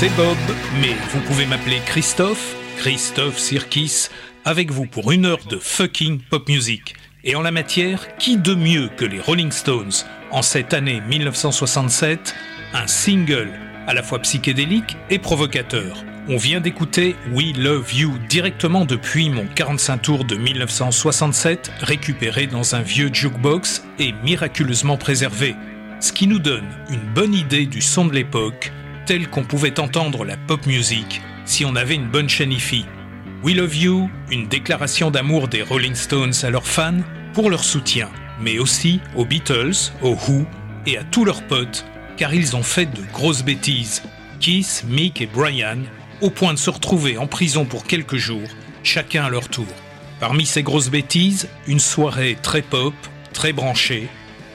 C'est Bob, mais vous pouvez m'appeler Christophe, Christophe Sirkis, avec vous pour une heure de fucking pop music. Et en la matière, qui de mieux que les Rolling Stones en cette année 1967 Un single à la fois psychédélique et provocateur. On vient d'écouter We Love You directement depuis mon 45 tours de 1967, récupéré dans un vieux jukebox et miraculeusement préservé. Ce qui nous donne une bonne idée du son de l'époque qu'on pouvait entendre la pop music si on avait une bonne chaîne IFI. We Love You, une déclaration d'amour des Rolling Stones à leurs fans pour leur soutien. mais aussi aux Beatles, aux Who et à tous leurs potes, car ils ont fait de grosses bêtises. Keith, Mick et Brian, au point de se retrouver en prison pour quelques jours, chacun à leur tour. Parmi ces grosses bêtises, une soirée très pop, très branchée,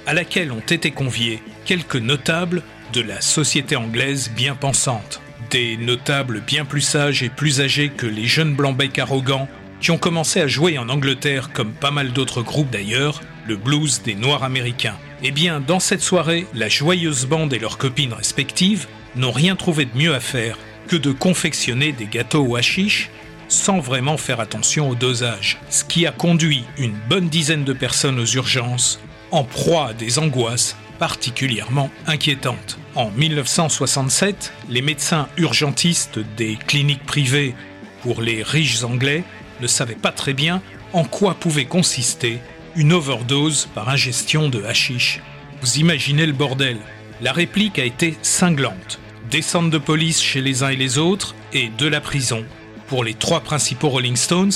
à laquelle ont été conviés quelques notables de la société anglaise bien pensante. Des notables bien plus sages et plus âgés que les jeunes blancs-becs arrogants qui ont commencé à jouer en Angleterre comme pas mal d'autres groupes d'ailleurs, le blues des Noirs américains. Eh bien, dans cette soirée, la joyeuse bande et leurs copines respectives n'ont rien trouvé de mieux à faire que de confectionner des gâteaux au hashish sans vraiment faire attention au dosage, ce qui a conduit une bonne dizaine de personnes aux urgences, en proie à des angoisses particulièrement inquiétantes. En 1967, les médecins urgentistes des cliniques privées pour les riches anglais ne savaient pas très bien en quoi pouvait consister une overdose par ingestion de hashish. Vous imaginez le bordel. La réplique a été cinglante. Descente de police chez les uns et les autres et de la prison pour les trois principaux Rolling Stones,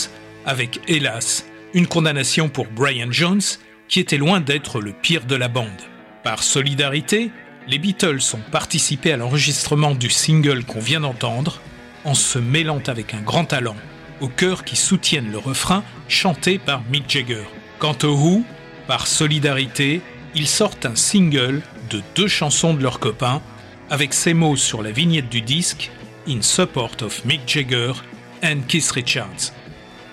avec hélas une condamnation pour Brian Jones, qui était loin d'être le pire de la bande. Par solidarité, les Beatles ont participé à l'enregistrement du single qu'on vient d'entendre, en se mêlant avec un grand talent, au chœur qui soutiennent le refrain chanté par Mick Jagger. Quant aux Who, par solidarité, ils sortent un single de deux chansons de leurs copains, avec ces mots sur la vignette du disque In Support of Mick Jagger and Keith Richards.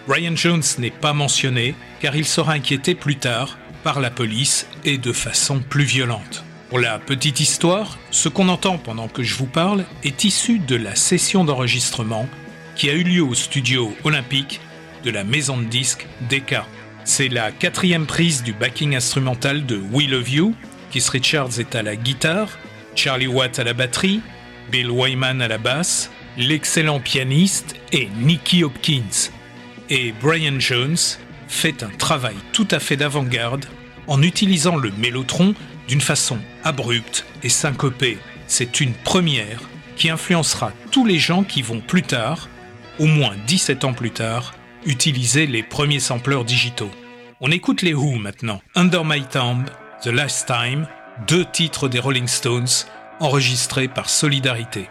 Brian Jones n'est pas mentionné car il sera inquiété plus tard par la police et de façon plus violente. Pour la petite histoire, ce qu'on entend pendant que je vous parle est issu de la session d'enregistrement qui a eu lieu au studio olympique de la maison de disques Decca. C'est la quatrième prise du backing instrumental de We Love You. Keith Richards est à la guitare, Charlie Watt à la batterie, Bill Wyman à la basse, l'excellent pianiste est Nicky Hopkins. Et Brian Jones fait un travail tout à fait d'avant-garde en utilisant le mélotron d'une façon abrupte et syncopée. C'est une première qui influencera tous les gens qui vont plus tard, au moins 17 ans plus tard, utiliser les premiers sampleurs digitaux. On écoute les Who maintenant. Under My Thumb, The Last Time, deux titres des Rolling Stones enregistrés par Solidarité.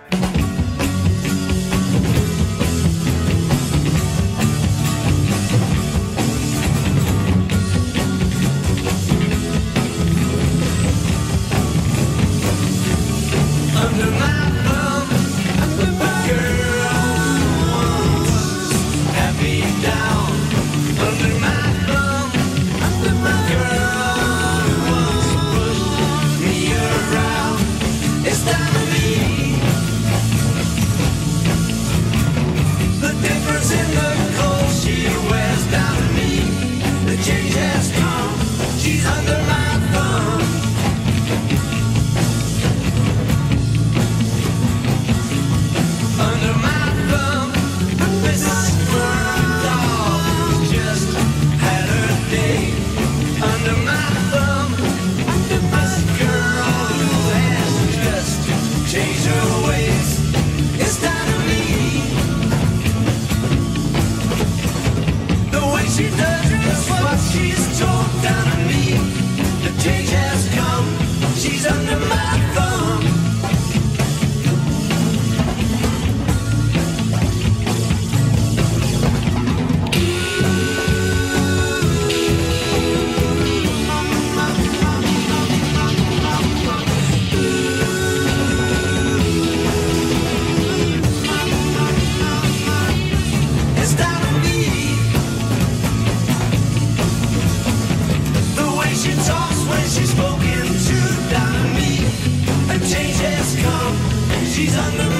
He's on the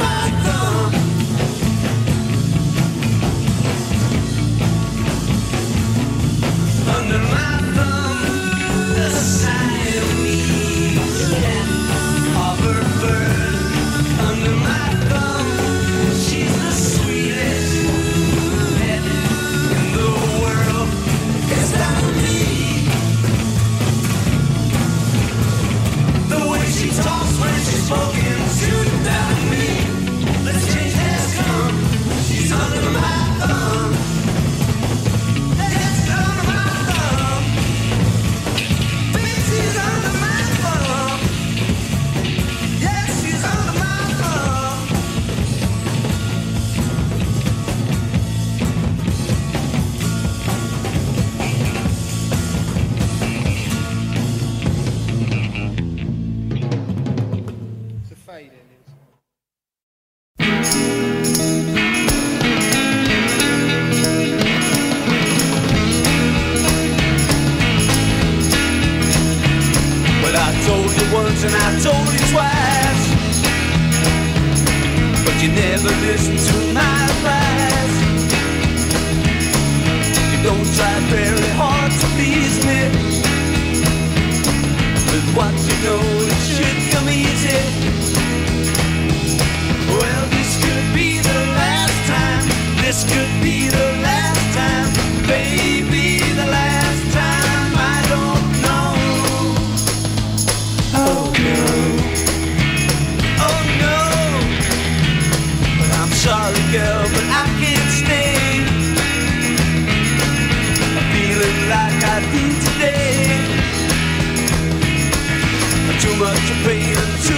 To be in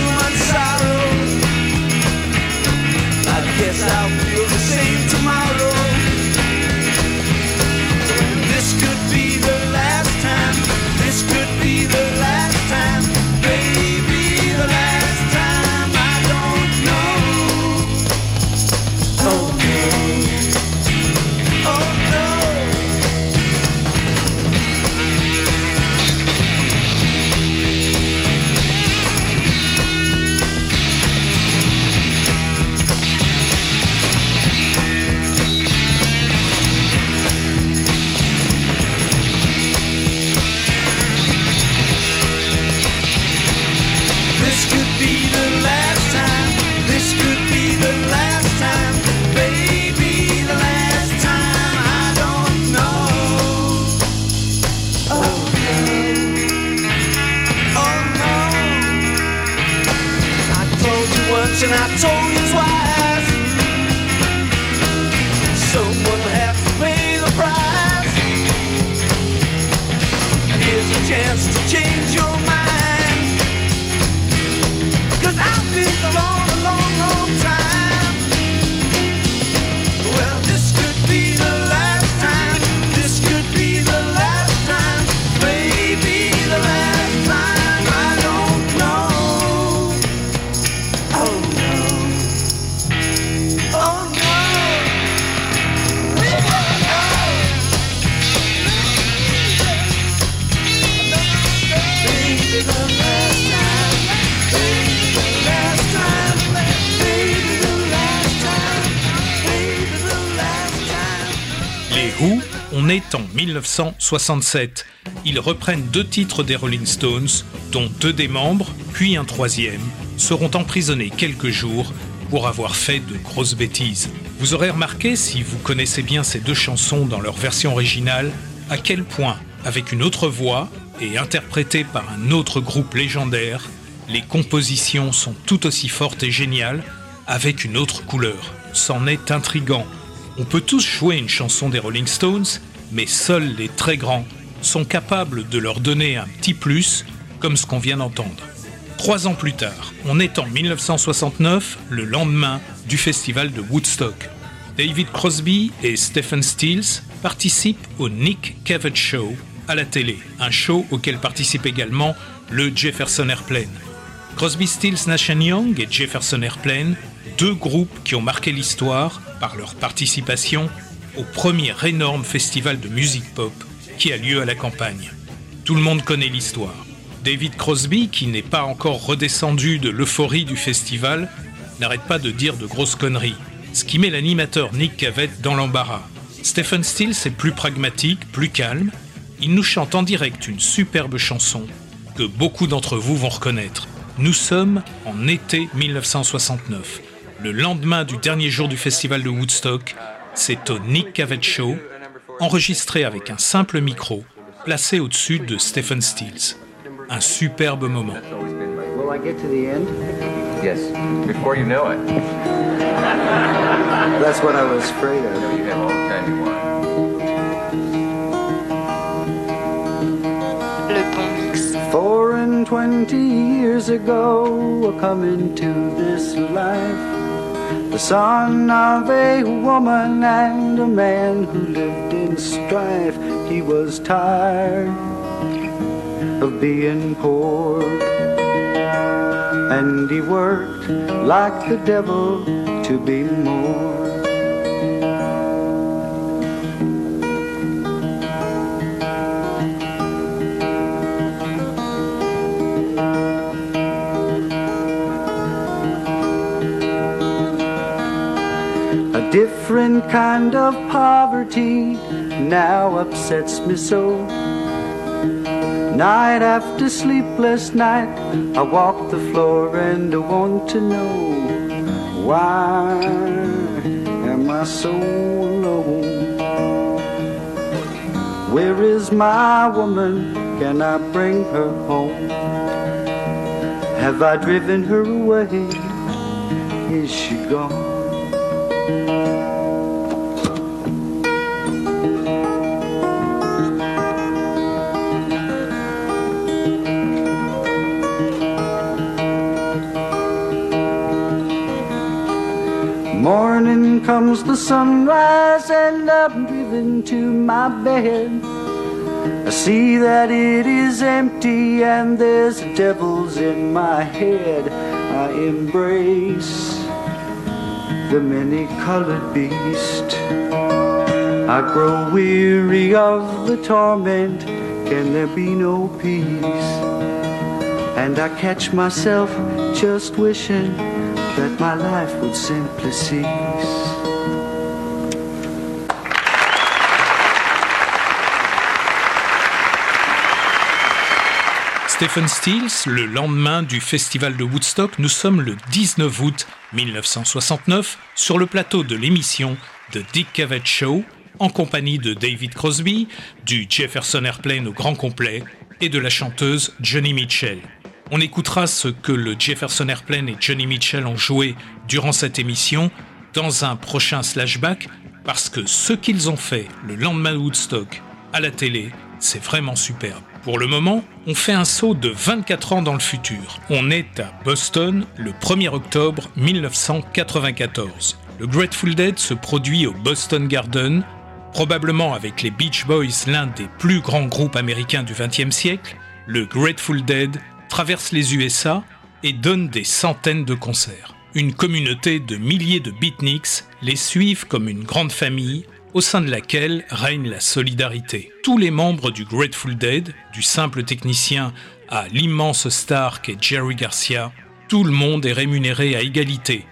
Who, on est en 1967. Ils reprennent deux titres des Rolling Stones, dont deux des membres, puis un troisième, seront emprisonnés quelques jours pour avoir fait de grosses bêtises. Vous aurez remarqué, si vous connaissez bien ces deux chansons dans leur version originale, à quel point, avec une autre voix et interprétées par un autre groupe légendaire, les compositions sont tout aussi fortes et géniales, avec une autre couleur. C'en est intrigant. On peut tous jouer une chanson des Rolling Stones, mais seuls les très grands sont capables de leur donner un petit plus, comme ce qu'on vient d'entendre. Trois ans plus tard, on est en 1969, le lendemain du festival de Woodstock. David Crosby et Stephen Stills participent au Nick Cavett Show à la télé, un show auquel participe également le Jefferson Airplane. Crosby, Stills, Nash Young et Jefferson Airplane, deux groupes qui ont marqué l'histoire par leur participation au premier énorme festival de musique pop qui a lieu à la campagne. Tout le monde connaît l'histoire. David Crosby, qui n'est pas encore redescendu de l'euphorie du festival, n'arrête pas de dire de grosses conneries, ce qui met l'animateur Nick Cavett dans l'embarras. Stephen Stills est plus pragmatique, plus calme. Il nous chante en direct une superbe chanson que beaucoup d'entre vous vont reconnaître. Nous sommes en été 1969. Le lendemain du dernier jour du festival de Woodstock, c'est au Nick Cavett Show, enregistré avec un simple micro, placé au-dessus de Stephen Stills. Un superbe moment. Will I get to the end? Yes, before you know it. That's what I was afraid of. You have all the time you want. Le bon mix. Four and twenty years ago, I come into this life. The son of a woman and a man who lived in strife. He was tired of being poor. And he worked like the devil to be more. Different kind of poverty now upsets me so. Night after sleepless night, I walk the floor and I want to know why am I so alone? Where is my woman? Can I bring her home? Have I driven her away? Is she gone? Comes the sunrise and I'm driven to my bed. I see that it is empty and there's devils in my head. I embrace the many colored beast. I grow weary of the torment. Can there be no peace? And I catch myself just wishing that my life would simply cease. Stephen Stills, le lendemain du festival de Woodstock, nous sommes le 19 août 1969 sur le plateau de l'émission The Dick Cavett Show en compagnie de David Crosby, du Jefferson Airplane au grand complet et de la chanteuse Johnny Mitchell. On écoutera ce que le Jefferson Airplane et Johnny Mitchell ont joué durant cette émission dans un prochain slashback parce que ce qu'ils ont fait le lendemain de Woodstock à la télé, c'est vraiment superbe. Pour le moment, on fait un saut de 24 ans dans le futur. On est à Boston le 1er octobre 1994. Le Grateful Dead se produit au Boston Garden, probablement avec les Beach Boys, l'un des plus grands groupes américains du XXe siècle. Le Grateful Dead traverse les USA et donne des centaines de concerts. Une communauté de milliers de beatniks les suivent comme une grande famille au sein de laquelle règne la solidarité. Tous les membres du Grateful Dead, du simple technicien à l'immense star qu'est Jerry Garcia, tout le monde est rémunéré à égalité.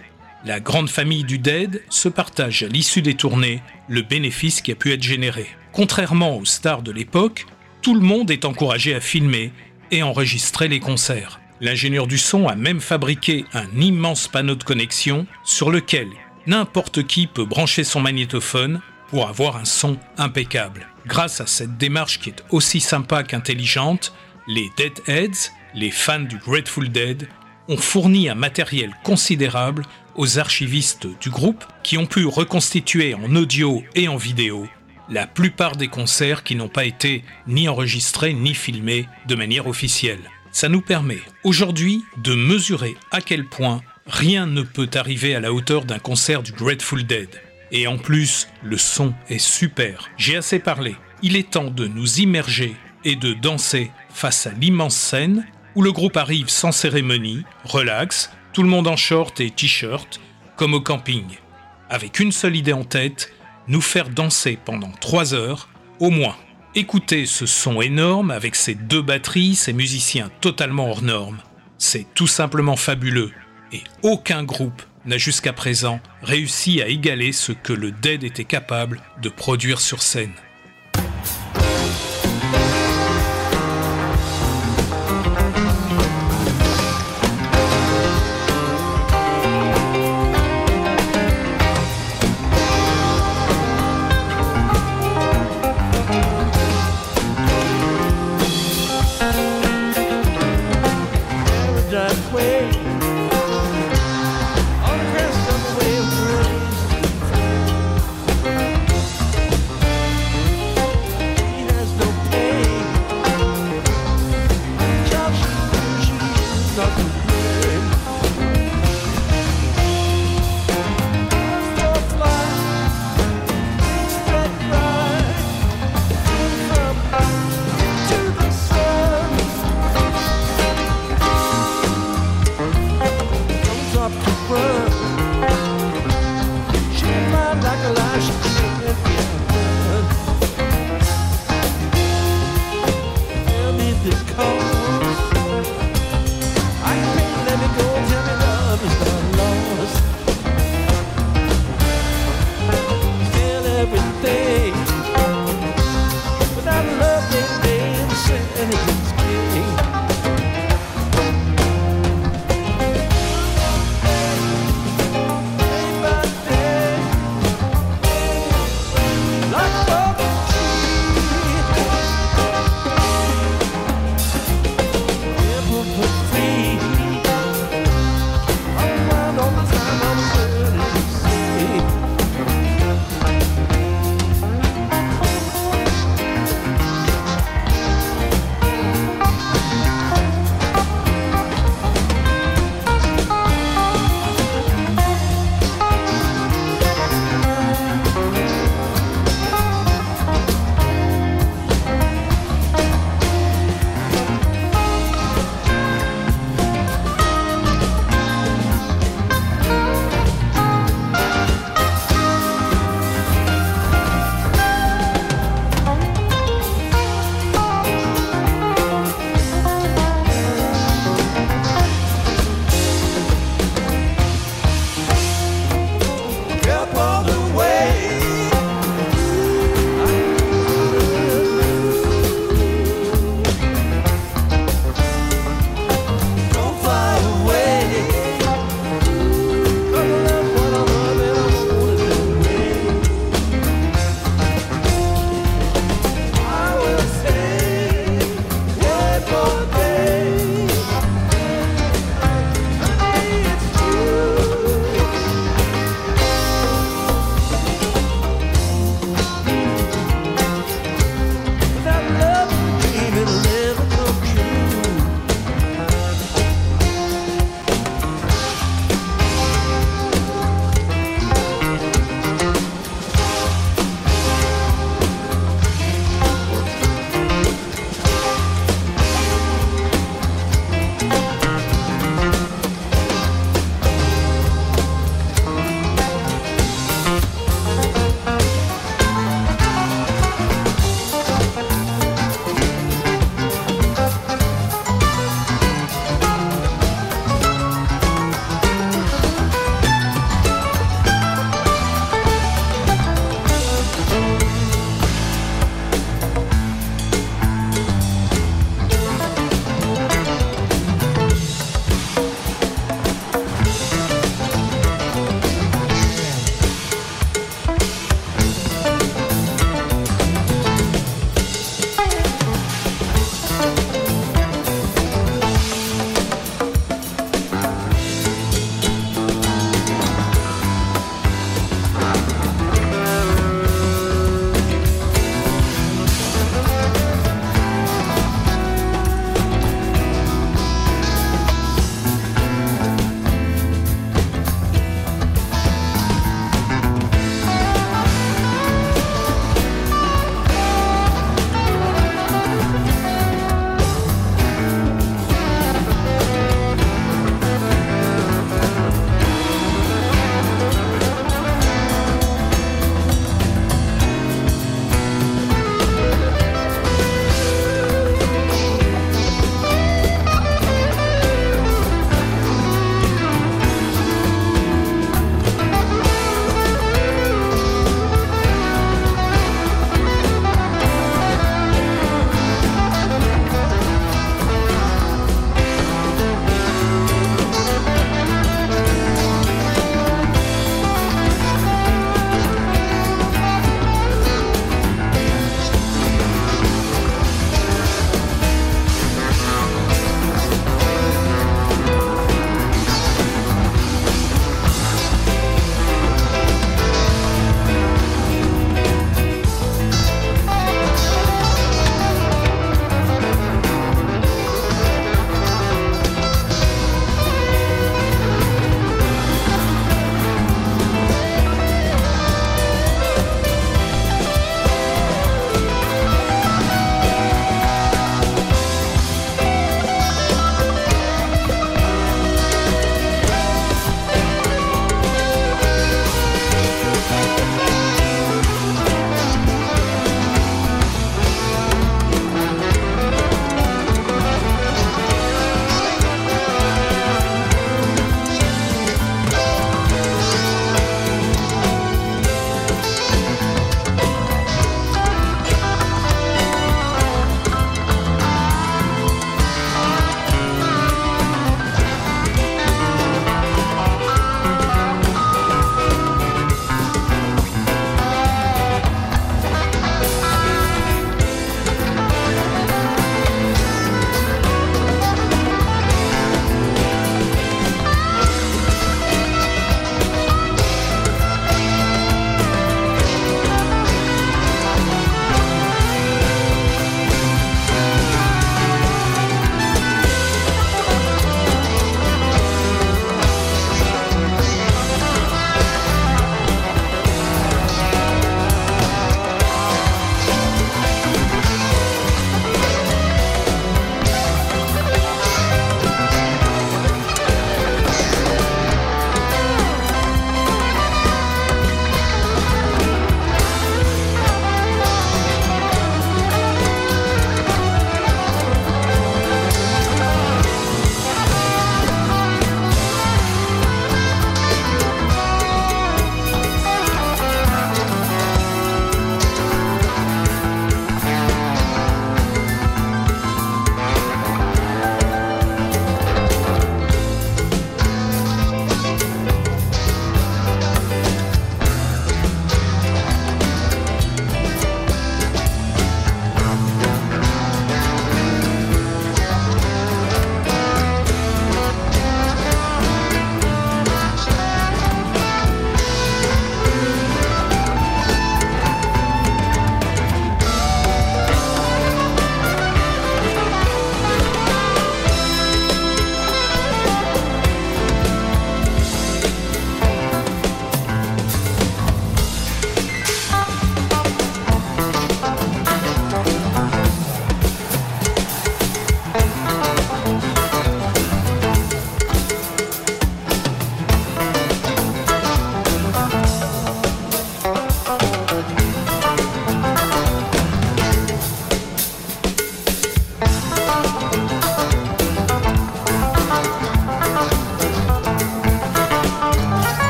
La grande famille du Dead se partage à l'issue des tournées le bénéfice qui a pu être généré. Contrairement aux stars de l'époque, tout le monde est encouragé à filmer et enregistrer les concerts. L'ingénieur du son a même fabriqué un immense panneau de connexion sur lequel n'importe qui peut brancher son magnétophone pour avoir un son impeccable. Grâce à cette démarche qui est aussi sympa qu'intelligente, les Deadheads, les fans du Grateful Dead, ont fourni un matériel considérable aux archivistes du groupe qui ont pu reconstituer en audio et en vidéo la plupart des concerts qui n'ont pas été ni enregistrés ni filmés de manière officielle. Ça nous permet aujourd'hui de mesurer à quel point rien ne peut arriver à la hauteur d'un concert du Grateful Dead. Et en plus, le son est super. J'ai assez parlé. Il est temps de nous immerger et de danser face à l'immense scène où le groupe arrive sans cérémonie, relax, tout le monde en short et t-shirt, comme au camping. Avec une seule idée en tête, nous faire danser pendant trois heures, au moins. Écoutez ce son énorme avec ses deux batteries, ces musiciens totalement hors normes. C'est tout simplement fabuleux. Et aucun groupe n'a jusqu'à présent réussi à égaler ce que le Dead était capable de produire sur scène.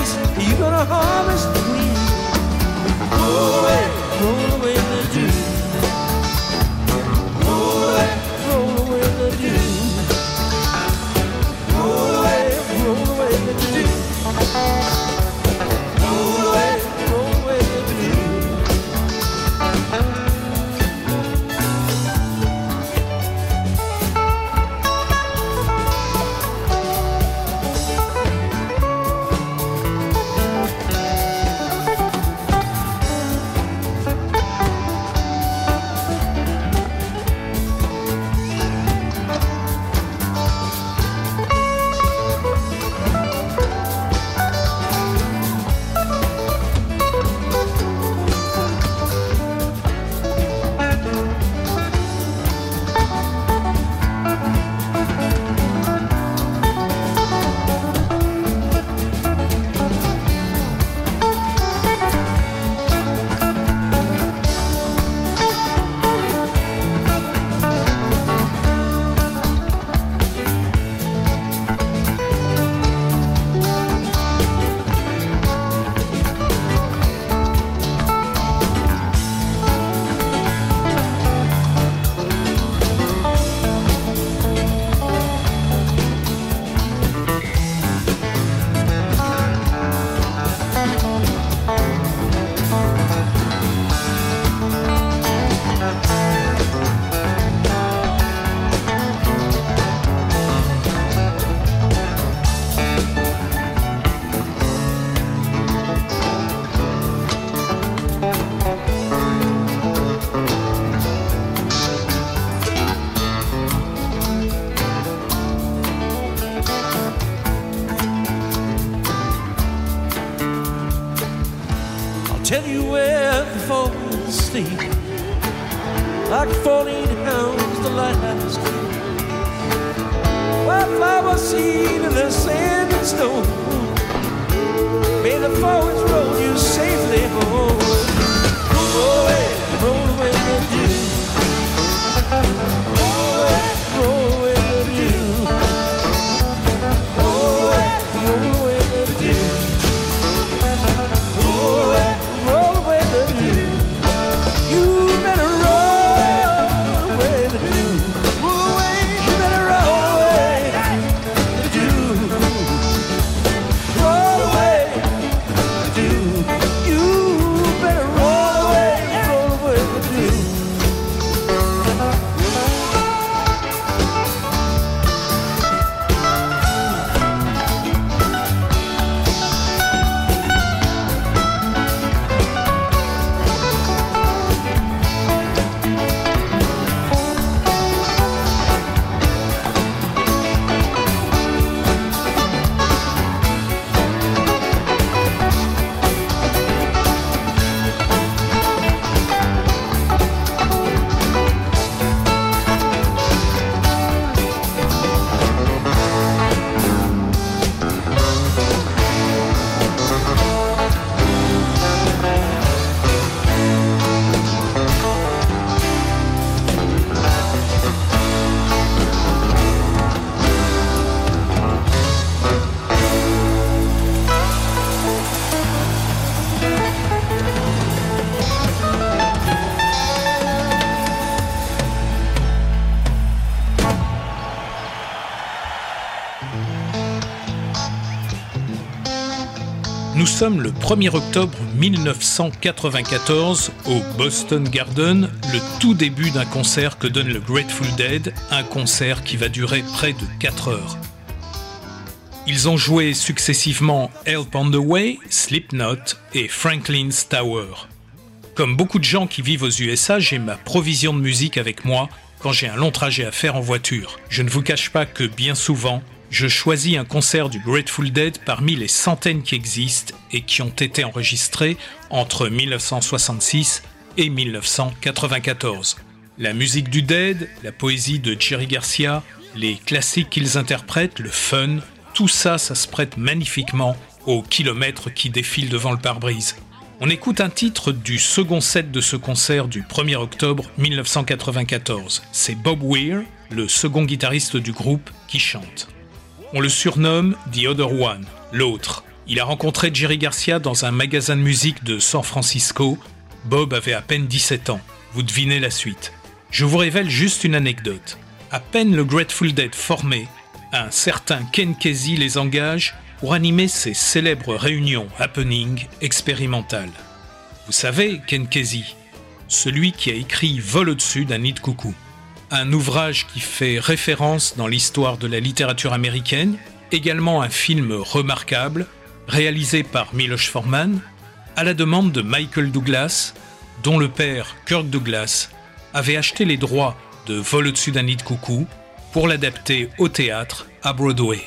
place, you're gonna harvest the wheat. Roll away, roll away. tell you where the falls asleep. Like falling hounds, the lighthouse Wildflower seed in the sand and snow. May the forest roll you safely home Roll away, roll away with you. Sommes le 1er octobre 1994 au Boston Garden, le tout début d'un concert que donne le Grateful Dead, un concert qui va durer près de 4 heures. Ils ont joué successivement Help on the Way, Slipknot et Franklin's Tower. Comme beaucoup de gens qui vivent aux USA, j'ai ma provision de musique avec moi quand j'ai un long trajet à faire en voiture. Je ne vous cache pas que bien souvent, je choisis un concert du Grateful Dead parmi les centaines qui existent et qui ont été enregistrés entre 1966 et 1994. La musique du Dead, la poésie de Jerry Garcia, les classiques qu'ils interprètent, le fun, tout ça, ça se prête magnifiquement aux kilomètres qui défilent devant le pare-brise. On écoute un titre du second set de ce concert du 1er octobre 1994. C'est Bob Weir, le second guitariste du groupe, qui chante. On le surnomme The Other One, l'autre. Il a rencontré Jerry Garcia dans un magasin de musique de San Francisco. Bob avait à peine 17 ans. Vous devinez la suite. Je vous révèle juste une anecdote. À peine le Grateful Dead formé, un certain Ken Kesey les engage pour animer ses célèbres réunions happening expérimentales. Vous savez, Ken Kesey, celui qui a écrit Vol au-dessus d'un nid de coucou un ouvrage qui fait référence dans l'histoire de la littérature américaine, également un film remarquable, réalisé par Miloš Forman, à la demande de Michael Douglas, dont le père, Kirk Douglas, avait acheté les droits de Vol au-dessus d'un nid de coucou pour l'adapter au théâtre à Broadway.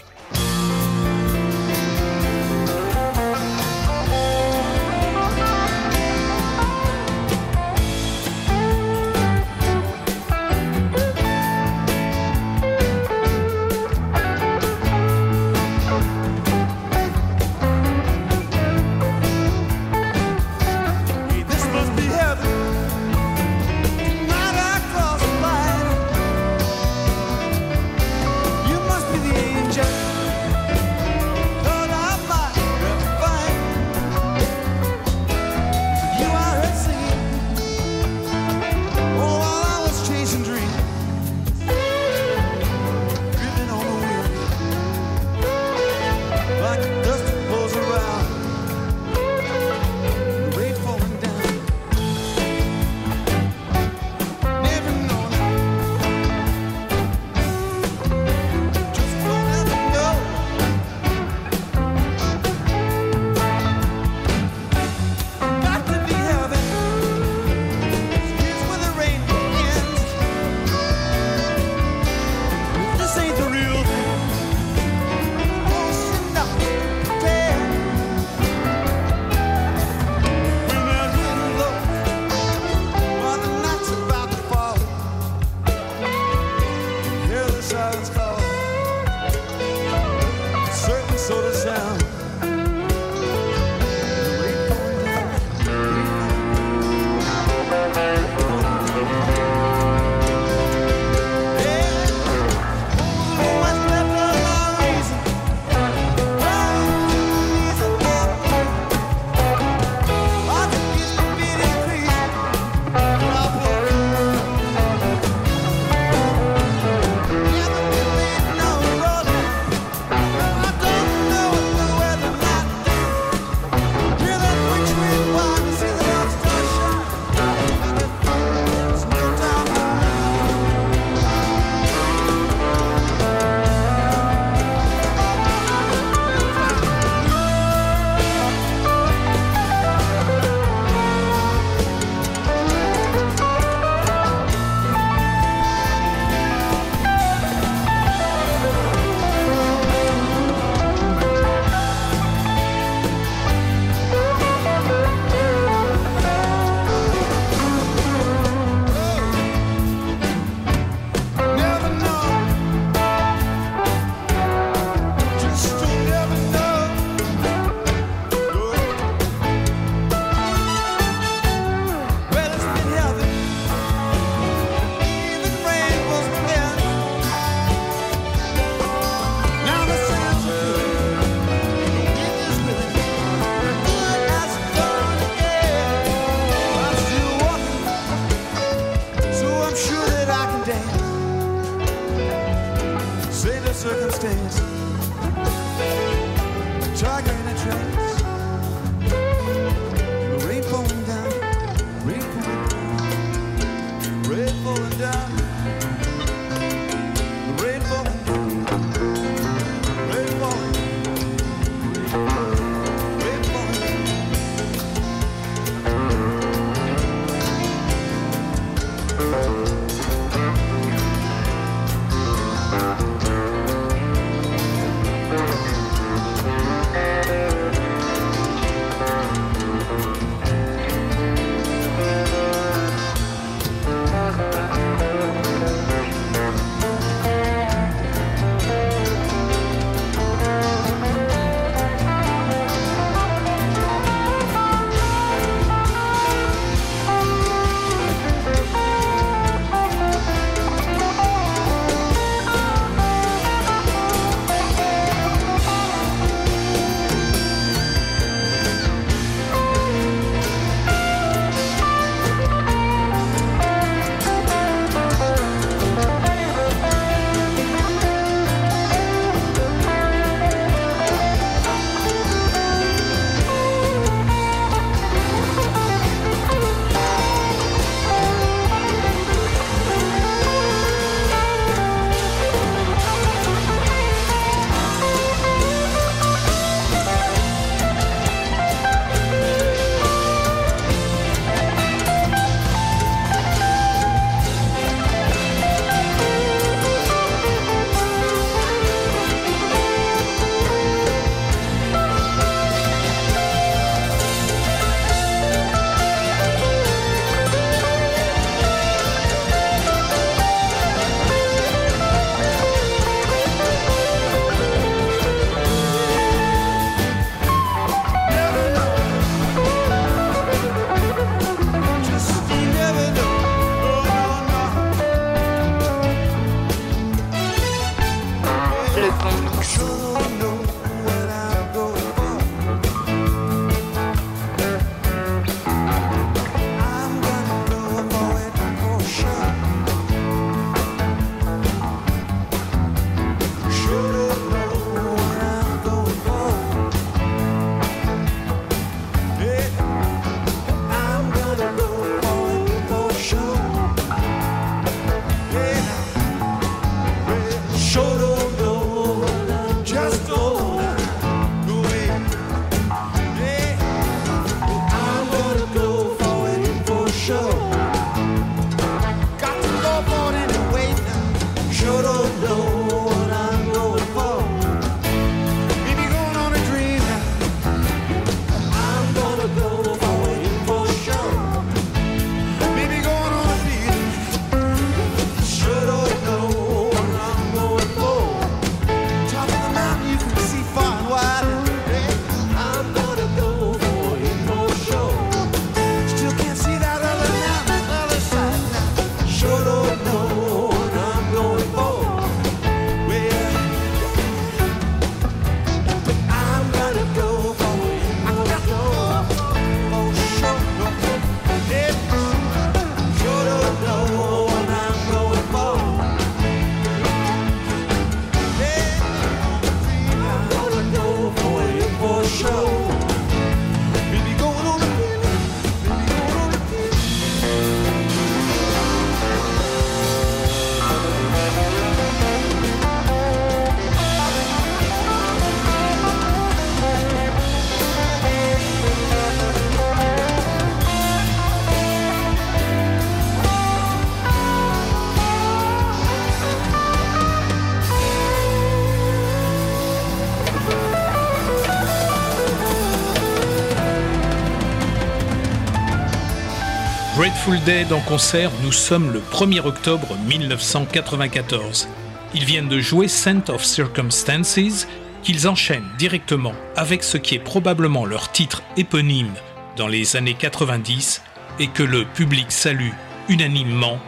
Grateful Dead en concert, nous sommes le 1er octobre 1994. Ils viennent de jouer Scent of Circumstances, qu'ils enchaînent directement avec ce qui est probablement leur titre éponyme dans les années 90 et que le public salue unanimement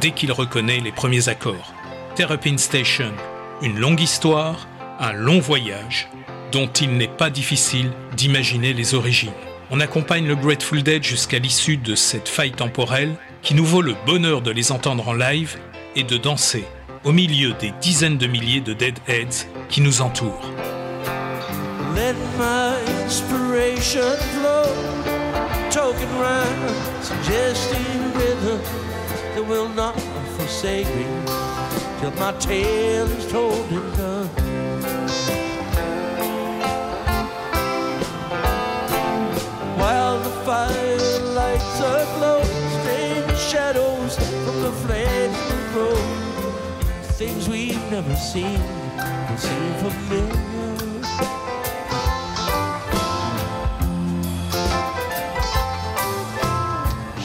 dès qu'il reconnaît les premiers accords. Therapy Station, une longue histoire, un long voyage, dont il n'est pas difficile d'imaginer les origines. On accompagne le Grateful Dead jusqu'à l'issue de cette faille temporelle qui nous vaut le bonheur de les entendre en live et de danser au milieu des dizaines de milliers de Deadheads qui nous entourent. While the fire aglow, strange shadows from the flames will grow. Things we've never seen will seem familiar.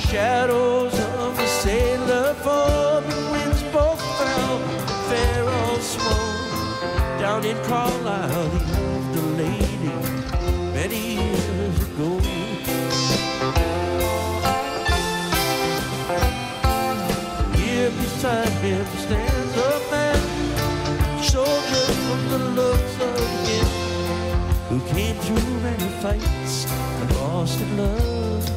shadows of the sailor forming winds both foul fair or small down in Carlisle through many fights and lost in love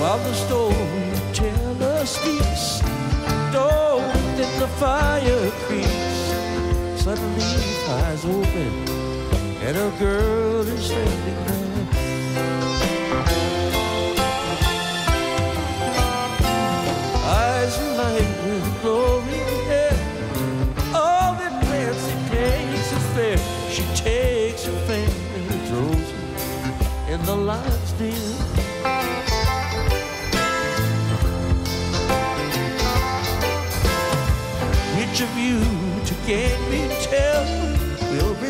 while the storyteller speaks. Though within the fire creeps, suddenly eyes open, and a girl is standing there.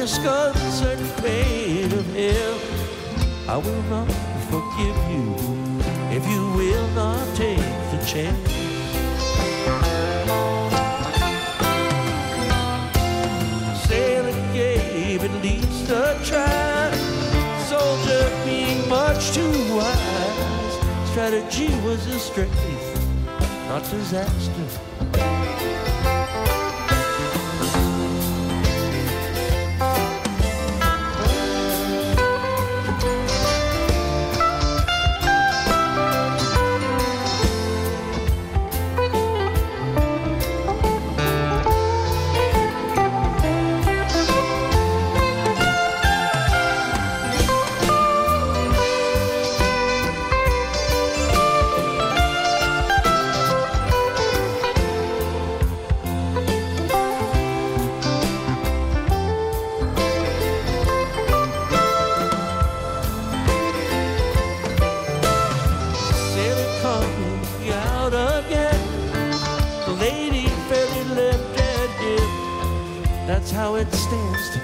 Will risk uncertain pain of hell? I will not forgive you if you will not take the chance. Sailor gave at least a try. Soldier being much too wise. Strategy was his strength, not disaster.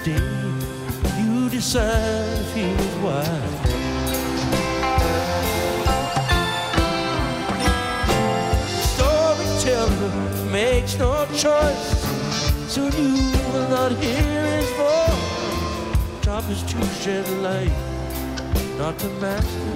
Today. You he was wise. Storyteller makes no choice. so you will not hear his voice. Job is to shed light, not to master.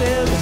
him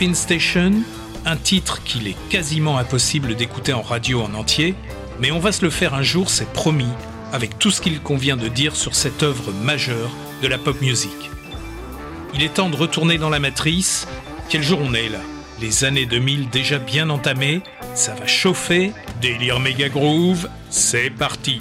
Terrapin Station, un titre qu'il est quasiment impossible d'écouter en radio en entier, mais on va se le faire un jour, c'est promis, avec tout ce qu'il convient de dire sur cette œuvre majeure de la pop music. Il est temps de retourner dans la matrice. Quel jour on est là? Les années 2000 déjà bien entamées, ça va chauffer, délire méga groove, c'est parti.